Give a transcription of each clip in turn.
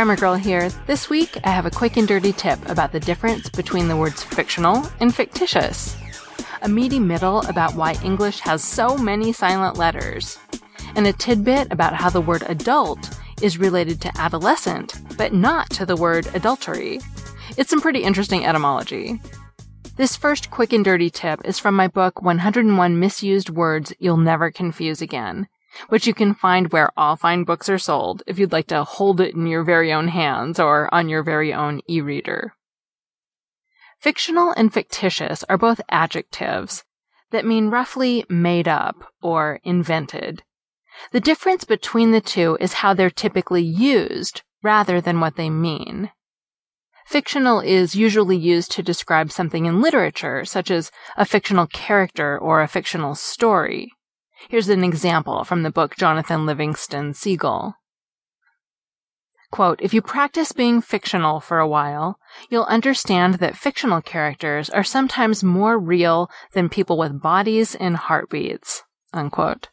Grammar Girl here. This week, I have a quick and dirty tip about the difference between the words fictional and fictitious. A meaty middle about why English has so many silent letters. And a tidbit about how the word adult is related to adolescent, but not to the word adultery. It's some pretty interesting etymology. This first quick and dirty tip is from my book 101 Misused Words You'll Never Confuse Again, which you can find where all fine books are sold if you'd like to hold it in your very own hands or on your very own e-reader. Fictional and fictitious are both adjectives that mean roughly made up or invented. The difference between the two is how they're typically used rather than what they mean. Fictional is usually used to describe something in literature, such as a fictional character or a fictional story. Here's an example from the book Jonathan Livingston Seagull. Quote, if you practice being fictional for a while, you'll understand that fictional characters are sometimes more real than people with bodies and heartbeats. Unquote.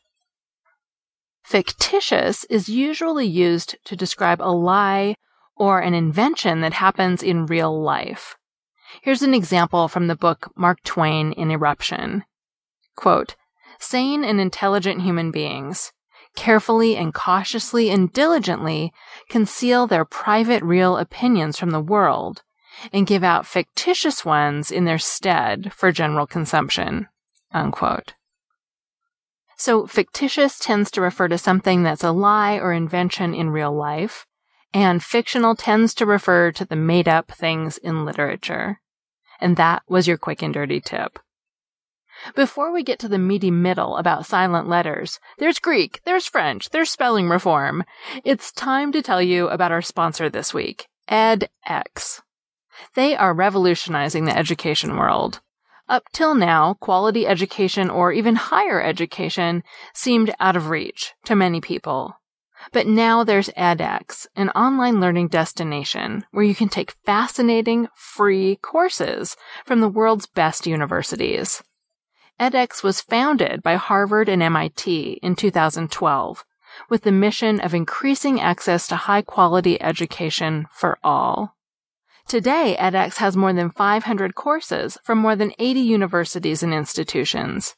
Fictitious is usually used to describe a lie or an invention that happens in real life. Here's an example from the book Mark Twain in Eruption. Quote, sane and intelligent human beings carefully and cautiously and diligently conceal their private real opinions from the world and give out fictitious ones in their stead for general consumption. Unquote. So fictitious tends to refer to something that's a lie or invention in real life, and fictional tends to refer to the made up things in literature. And that was your quick and dirty tip. Before we get to the meaty middle about silent letters, there's Greek, there's French, there's spelling reform. It's time to tell you about our sponsor this week, edX. They are revolutionizing the education world. Up till now, quality education or even higher education seemed out of reach to many people. But now there's edX, an online learning destination where you can take fascinating, free courses from the world's best universities. edX was founded by Harvard and MIT in 2012 with the mission of increasing access to high quality education for all. Today, edX has more than 500 courses from more than 80 universities and institutions.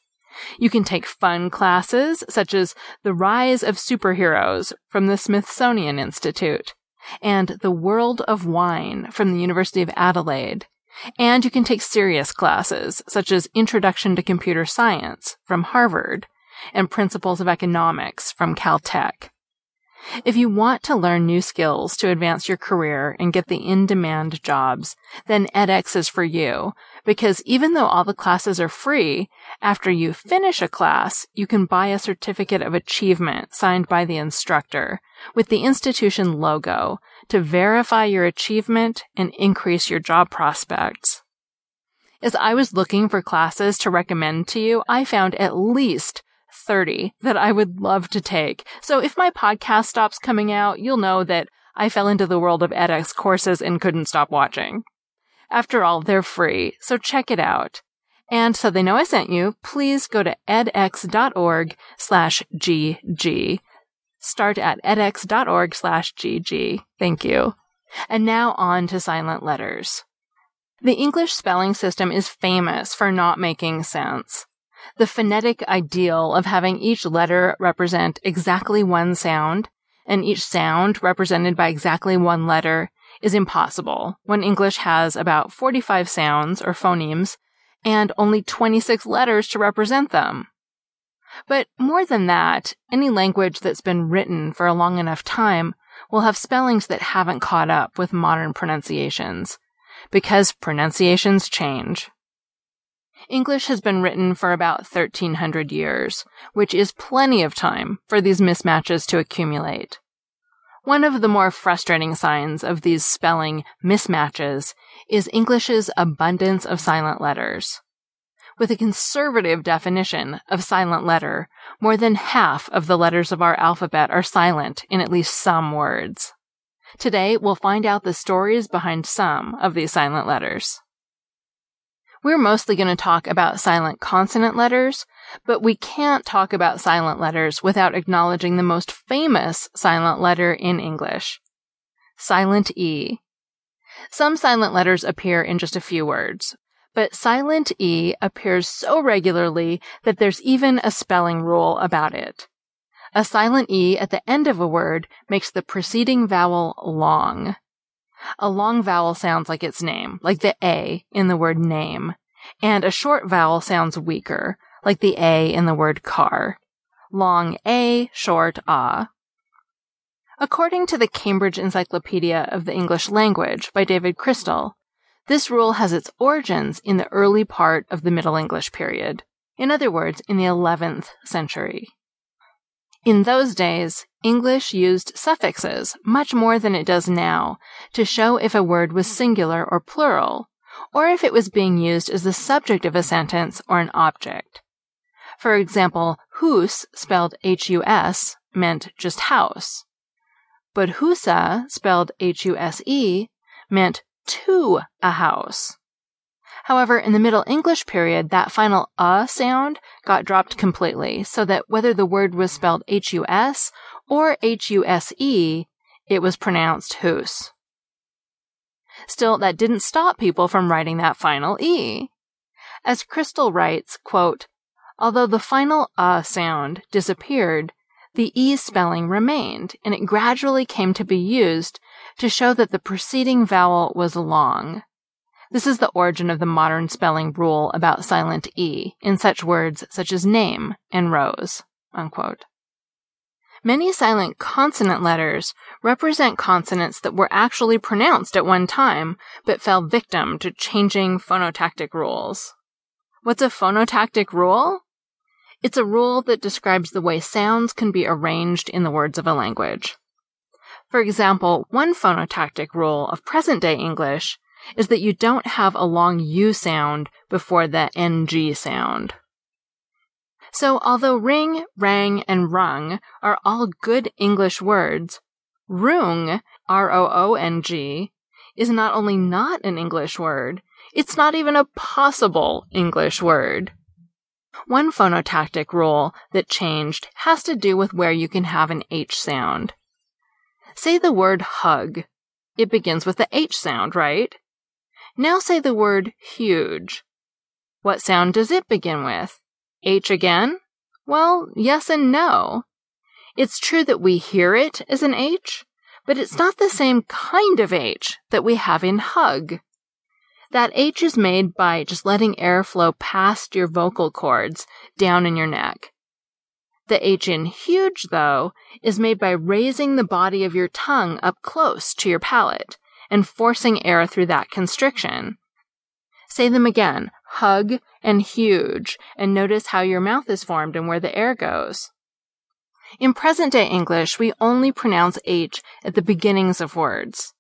You can take fun classes such as The Rise of Superheroes from the Smithsonian Institute and The World of Wine from the University of Adelaide. And you can take serious classes such as Introduction to Computer Science from Harvard and Principles of Economics from Caltech. If you want to learn new skills to advance your career and get the in-demand jobs, then edX is for you. Because even though all the classes are free, after you finish a class, you can buy a certificate of achievement signed by the instructor with the institution logo to verify your achievement and increase your job prospects. As I was looking for classes to recommend to you, I found at least 30 that I would love to take. So if my podcast stops coming out, you'll know that I fell into the world of edX courses and couldn't stop watching. After all, they're free, so check it out. And so they know I sent you, please go to edx.org slash GG. Start at edx.org slash GG. Thank you. And now on to silent letters. The English spelling system is famous for not making sense. The phonetic ideal of having each letter represent exactly one sound and each sound represented by exactly one letter is impossible when English has about 45 sounds or phonemes and only 26 letters to represent them. But more than that, any language that's been written for a long enough time will have spellings that haven't caught up with modern pronunciations because pronunciations change. English has been written for about 1300 years, which is plenty of time for these mismatches to accumulate. One of the more frustrating signs of these spelling mismatches is English's abundance of silent letters. With a conservative definition of silent letter, more than half of the letters of our alphabet are silent in at least some words. Today, we'll find out the stories behind some of these silent letters. We're mostly going to talk about silent consonant letters, but we can't talk about silent letters without acknowledging the most famous silent letter in English. silent E. Some silent letters appear in just a few words, but silent E appears so regularly that there's even a spelling rule about it. A silent E at the end of a word makes the preceding vowel long. A long vowel sounds like its name, like the A in the word name, and a short vowel sounds weaker, like the A in the word car. Long A, short ah. According to the Cambridge Encyclopedia of the English Language by David Crystal, this rule has its origins in the early part of the Middle English period. In other words, in the 11th century. In those days, English used suffixes much more than it does now to show if a word was singular or plural, or if it was being used as the subject of a sentence or an object. For example, hus, spelled H-U-S, meant just house. But husa, spelled H-U-S-E, meant to a house. However, in the Middle English period, that final uh sound got dropped completely, so that whether the word was spelled H-U-S or H-U-S-E, it was pronounced hus. Still, that didn't stop people from writing that final E. As Crystal writes, quote, although the final uh sound disappeared, the E spelling remained, and it gradually came to be used to show that the preceding vowel was long. This is the origin of the modern spelling rule about silent E in such words such as name and rose. Unquote. Many silent consonant letters represent consonants that were actually pronounced at one time, but fell victim to changing phonotactic rules. What's a phonotactic rule? It's a rule that describes the way sounds can be arranged in the words of a language. For example, one phonotactic rule of present day English is that you don't have a long U sound before the NG sound. So although ring, rang, and rung are all good English words, roong, R-O-O-N-G, is not only not an English word, it's not even a possible English word. One phonotactic rule that changed has to do with where you can have an H sound. Say the word hug. It begins with the H sound, right? Now say the word huge. What sound does it begin with? H again? Well, yes and no. It's true that we hear it as an H, but it's not the same kind of H that we have in hug. That H is made by just letting air flow past your vocal cords down in your neck. The H in huge, though, is made by raising the body of your tongue up close to your palate and forcing air through that constriction. Say them again hug and huge, and notice how your mouth is formed and where the air goes. In present day English, we only pronounce H at the beginnings of words.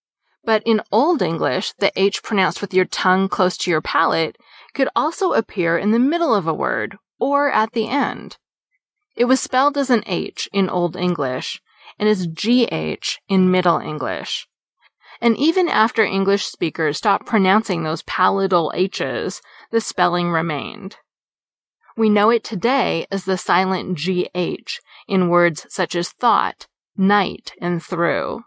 But in Old English, the H pronounced with your tongue close to your palate could also appear in the middle of a word or at the end. It was spelled as an H in Old English and as GH in Middle English. And even after English speakers stopped pronouncing those palatal H's, the spelling remained. We know it today as the silent GH in words such as thought, night, and through.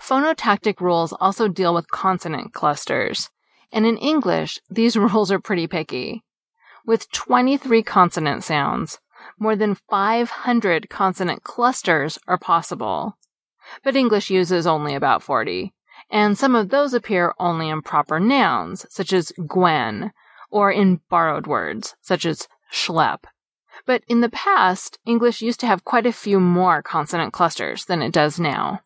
Phonotactic rules also deal with consonant clusters, and in English, these rules are pretty picky. With 23 consonant sounds, more than 500 consonant clusters are possible. But English uses only about 40, and some of those appear only in proper nouns, such as Gwen, or in borrowed words, such as schlep. But in the past, English used to have quite a few more consonant clusters than it does now.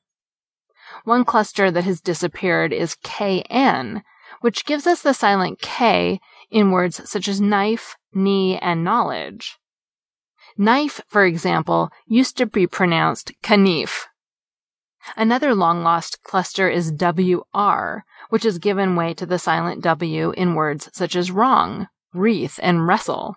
One cluster that has disappeared is KN, which gives us the silent K in words such as knife, knee, and knowledge. Knife, for example, used to be pronounced kanif. Another long lost cluster is WR, which has given way to the silent W in words such as wrong, wreath, and wrestle.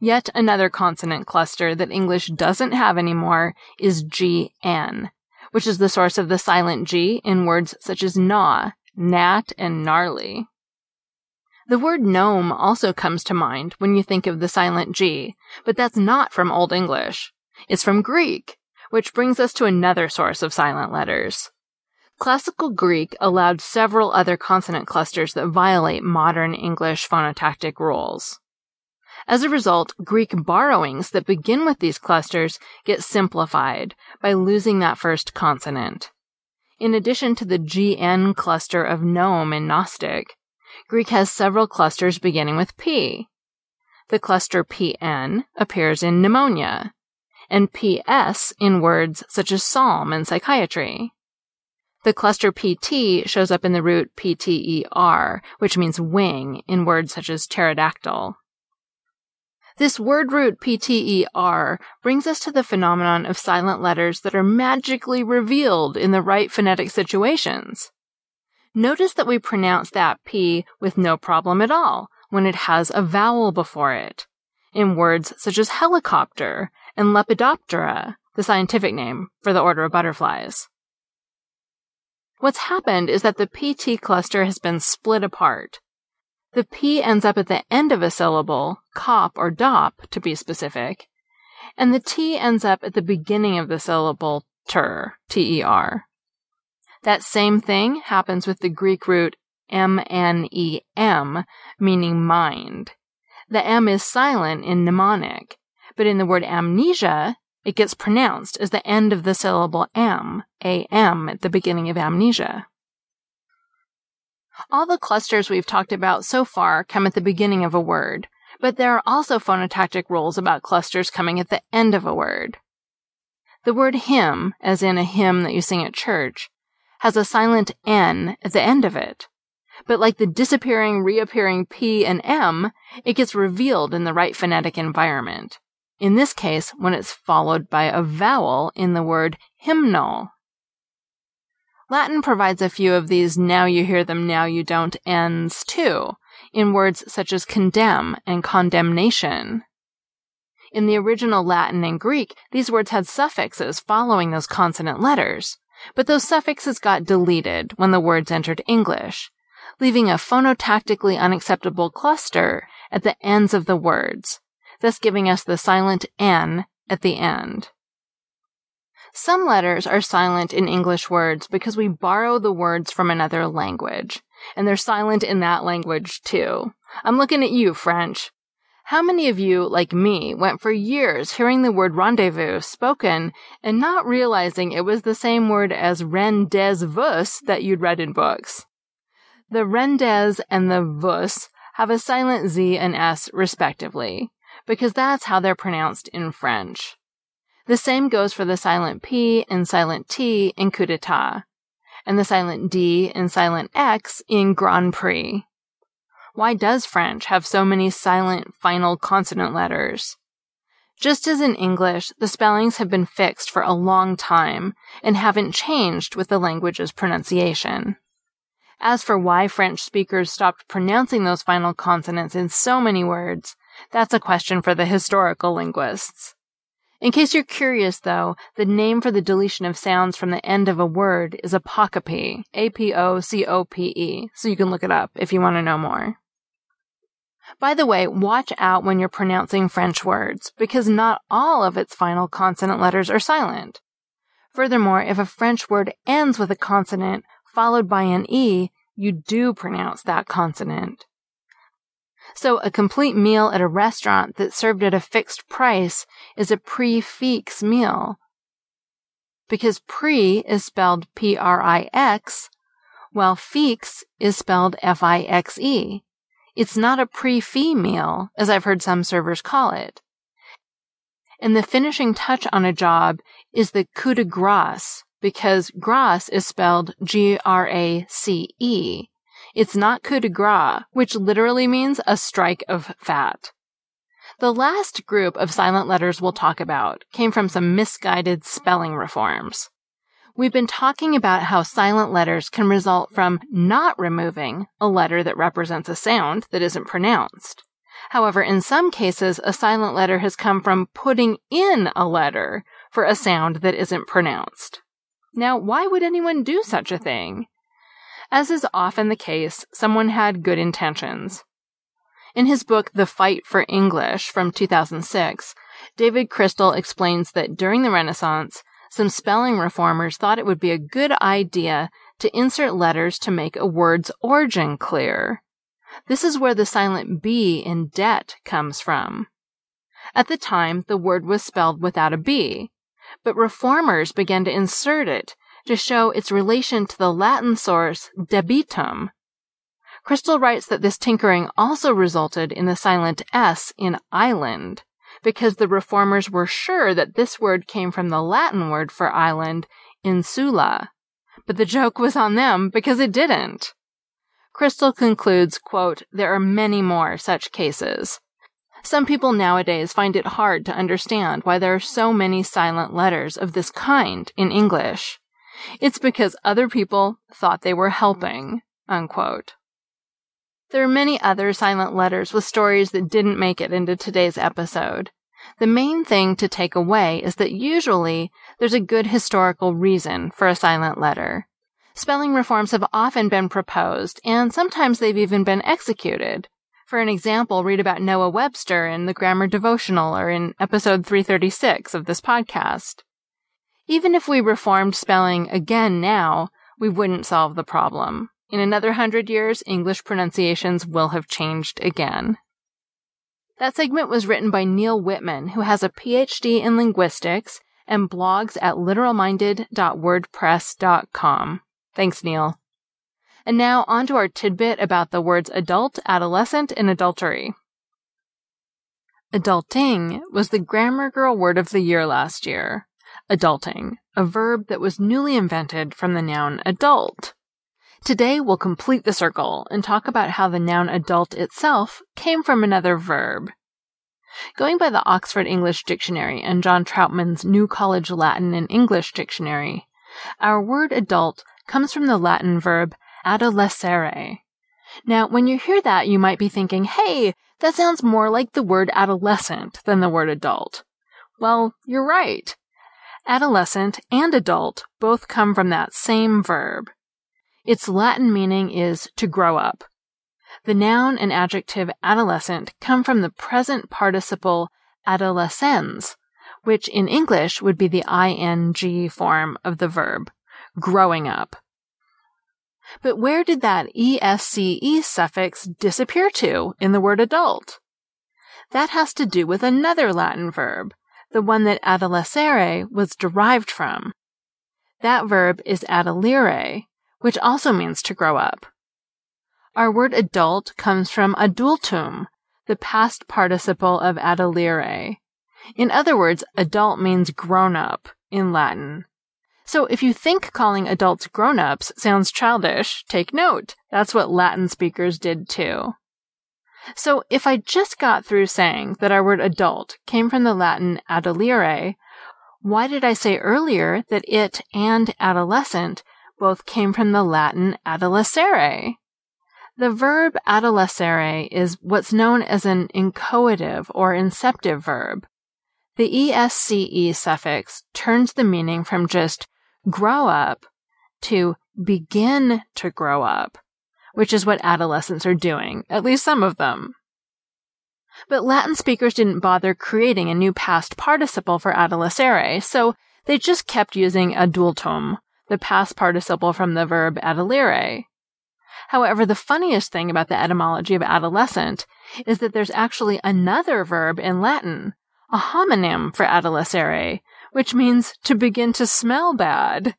Yet another consonant cluster that English doesn't have anymore is GN, which is the source of the silent G in words such as gnaw, gnat, and gnarly. The word gnome also comes to mind when you think of the silent G, but that's not from Old English. It's from Greek, which brings us to another source of silent letters. Classical Greek allowed several other consonant clusters that violate modern English phonotactic rules. As a result, Greek borrowings that begin with these clusters get simplified by losing that first consonant. In addition to the GN cluster of gnome in Gnostic, Greek has several clusters beginning with P. The cluster PN appears in pneumonia, and PS in words such as psalm and psychiatry. The cluster PT shows up in the root PTER, which means wing, in words such as pterodactyl. This word root PTER brings us to the phenomenon of silent letters that are magically revealed in the right phonetic situations. Notice that we pronounce that P with no problem at all when it has a vowel before it, in words such as helicopter and Lepidoptera, the scientific name for the order of butterflies. What's happened is that the PT cluster has been split apart, the P ends up at the end of a syllable, cop or dop to be specific, and the T ends up at the beginning of the syllable ter, T-E-R. That same thing happens with the Greek root M-N-E-M, meaning mind. The M is silent in mnemonic, but in the word amnesia, it gets pronounced as the end of the syllable am, A-M at the beginning of amnesia. All the clusters we've talked about so far come at the beginning of a word, but there are also phonotactic rules about clusters coming at the end of a word. The word hymn, as in a hymn that you sing at church, has a silent N at the end of it. But like the disappearing, reappearing P and M, it gets revealed in the right phonetic environment. In this case, when it's followed by a vowel in the word hymnal. Latin provides a few of these now you hear them, now you don't ends too, in words such as condemn and condemnation. In the original Latin and Greek, these words had suffixes following those consonant letters, but those suffixes got deleted when the words entered English, leaving a phonotactically unacceptable cluster at the ends of the words, thus giving us the silent N at the end. Some letters are silent in English words because we borrow the words from another language, and they're silent in that language too. I'm looking at you, French. How many of you, like me, went for years hearing the word rendezvous spoken and not realizing it was the same word as rendezvous that you'd read in books? The rendez and the vous have a silent Z and S respectively, because that's how they're pronounced in French. The same goes for the silent P and silent T in coup d'etat, and the silent D and silent X in Grand Prix. Why does French have so many silent final consonant letters? Just as in English, the spellings have been fixed for a long time and haven't changed with the language's pronunciation. As for why French speakers stopped pronouncing those final consonants in so many words, that's a question for the historical linguists. In case you're curious, though, the name for the deletion of sounds from the end of a word is apocope, A-P-O-C-O-P-E, so you can look it up if you want to know more. By the way, watch out when you're pronouncing French words, because not all of its final consonant letters are silent. Furthermore, if a French word ends with a consonant followed by an E, you do pronounce that consonant. So a complete meal at a restaurant that's served at a fixed price is a prix fixe meal. Because prix is spelled P-R-I-X, while fix is spelled F-I-X-E. It's not a prix meal, as I've heard some servers call it. And the finishing touch on a job is the coup de grace, because grace is spelled G-R-A-C-E. It's not coup de grace, which literally means a strike of fat. The last group of silent letters we'll talk about came from some misguided spelling reforms. We've been talking about how silent letters can result from not removing a letter that represents a sound that isn't pronounced. However, in some cases, a silent letter has come from putting in a letter for a sound that isn't pronounced. Now, why would anyone do such a thing? As is often the case, someone had good intentions. In his book, The Fight for English from 2006, David Crystal explains that during the Renaissance, some spelling reformers thought it would be a good idea to insert letters to make a word's origin clear. This is where the silent B in debt comes from. At the time, the word was spelled without a B, but reformers began to insert it to show its relation to the Latin source debitum. Crystal writes that this tinkering also resulted in the silent S in island, because the reformers were sure that this word came from the Latin word for island, insula. But the joke was on them because it didn't. Crystal concludes, quote, there are many more such cases. Some people nowadays find it hard to understand why there are so many silent letters of this kind in English. It's because other people thought they were helping, unquote. There are many other silent letters with stories that didn't make it into today's episode. The main thing to take away is that usually there's a good historical reason for a silent letter. Spelling reforms have often been proposed, and sometimes they've even been executed. For an example, read about Noah Webster in the Grammar Devotional or in episode 336 of this podcast. Even if we reformed spelling again now, we wouldn't solve the problem. In another hundred years, English pronunciations will have changed again. That segment was written by Neal Whitman, who has a PhD in linguistics and blogs at literalminded.wordpress.com. Thanks, Neal. And now on to our tidbit about the words adult, adolescent, and adultery. Adulting was the Grammar Girl word of the year last year. Adulting, a verb that was newly invented from the noun adult. Today we'll complete the circle and talk about how the noun adult itself came from another verb. Going by the Oxford English Dictionary and John Traupman's New College Latin and English Dictionary, our word adult comes from the Latin verb adolescere. Now, when you hear that, you might be thinking, hey, that sounds more like the word adolescent than the word adult. Well, you're right. Adolescent and adult both come from that same verb. Its Latin meaning is to grow up. The noun and adjective adolescent come from the present participle adolescens, which in English would be the ing form of the verb, growing up. But where did that ESCE suffix disappear to in the word adult? That has to do with another Latin verb, the one that adolescere was derived from. That verb is adolere, which also means to grow up. Our word adult comes from adultum, the past participle of adolere. In other words, adult means grown up in Latin. So if you think calling adults grown-ups sounds childish, take note. That's what Latin speakers did too. So if I just got through saying that our word adult came from the Latin adolere, why did I say earlier that it and adolescent both came from the Latin adolescere? The verb adolescere is what's known as an inchoative or inceptive verb. The ESCE suffix turns the meaning from just grow up to begin to grow up, which is what adolescents are doing, at least some of them. But Latin speakers didn't bother creating a new past participle for adolescere, so they just kept using adultum, the past participle from the verb adolere. However, the funniest thing about the etymology of adolescent is that there's actually another verb in Latin, a homonym for adolescere, which means to begin to smell bad.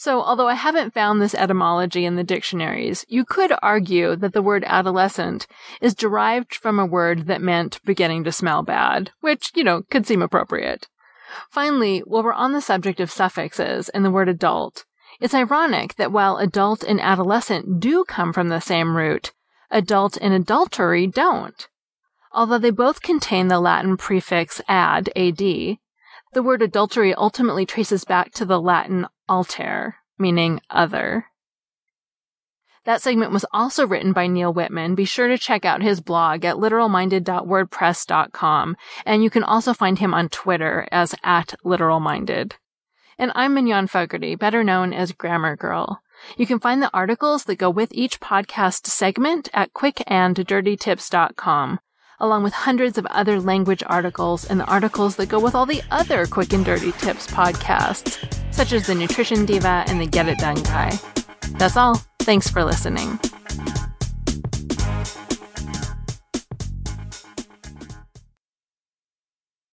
So, although I haven't found this etymology in the dictionaries, you could argue that the word adolescent is derived from a word that meant beginning to smell bad, which, you know, could seem appropriate. Finally, while we're on the subject of suffixes and the word adult, it's ironic that while adult and adolescent do come from the same root, adult and adultery don't. Although they both contain the Latin prefix ad, ad, the word adultery ultimately traces back to the Latin alter, meaning other. That segment was also written by Neal Whitman. Be sure to check out his blog at literalminded.wordpress.com, and you can also find him on Twitter as at literalminded. And I'm Mignon Fogarty, better known as Grammar Girl. You can find the articles that go with each podcast segment at quickanddirtytips.com along with hundreds of other language articles and the articles that go with all the other quick and dirty tips podcasts, such as the Nutrition Diva and the Get It Done Guy. That's all. Thanks for listening.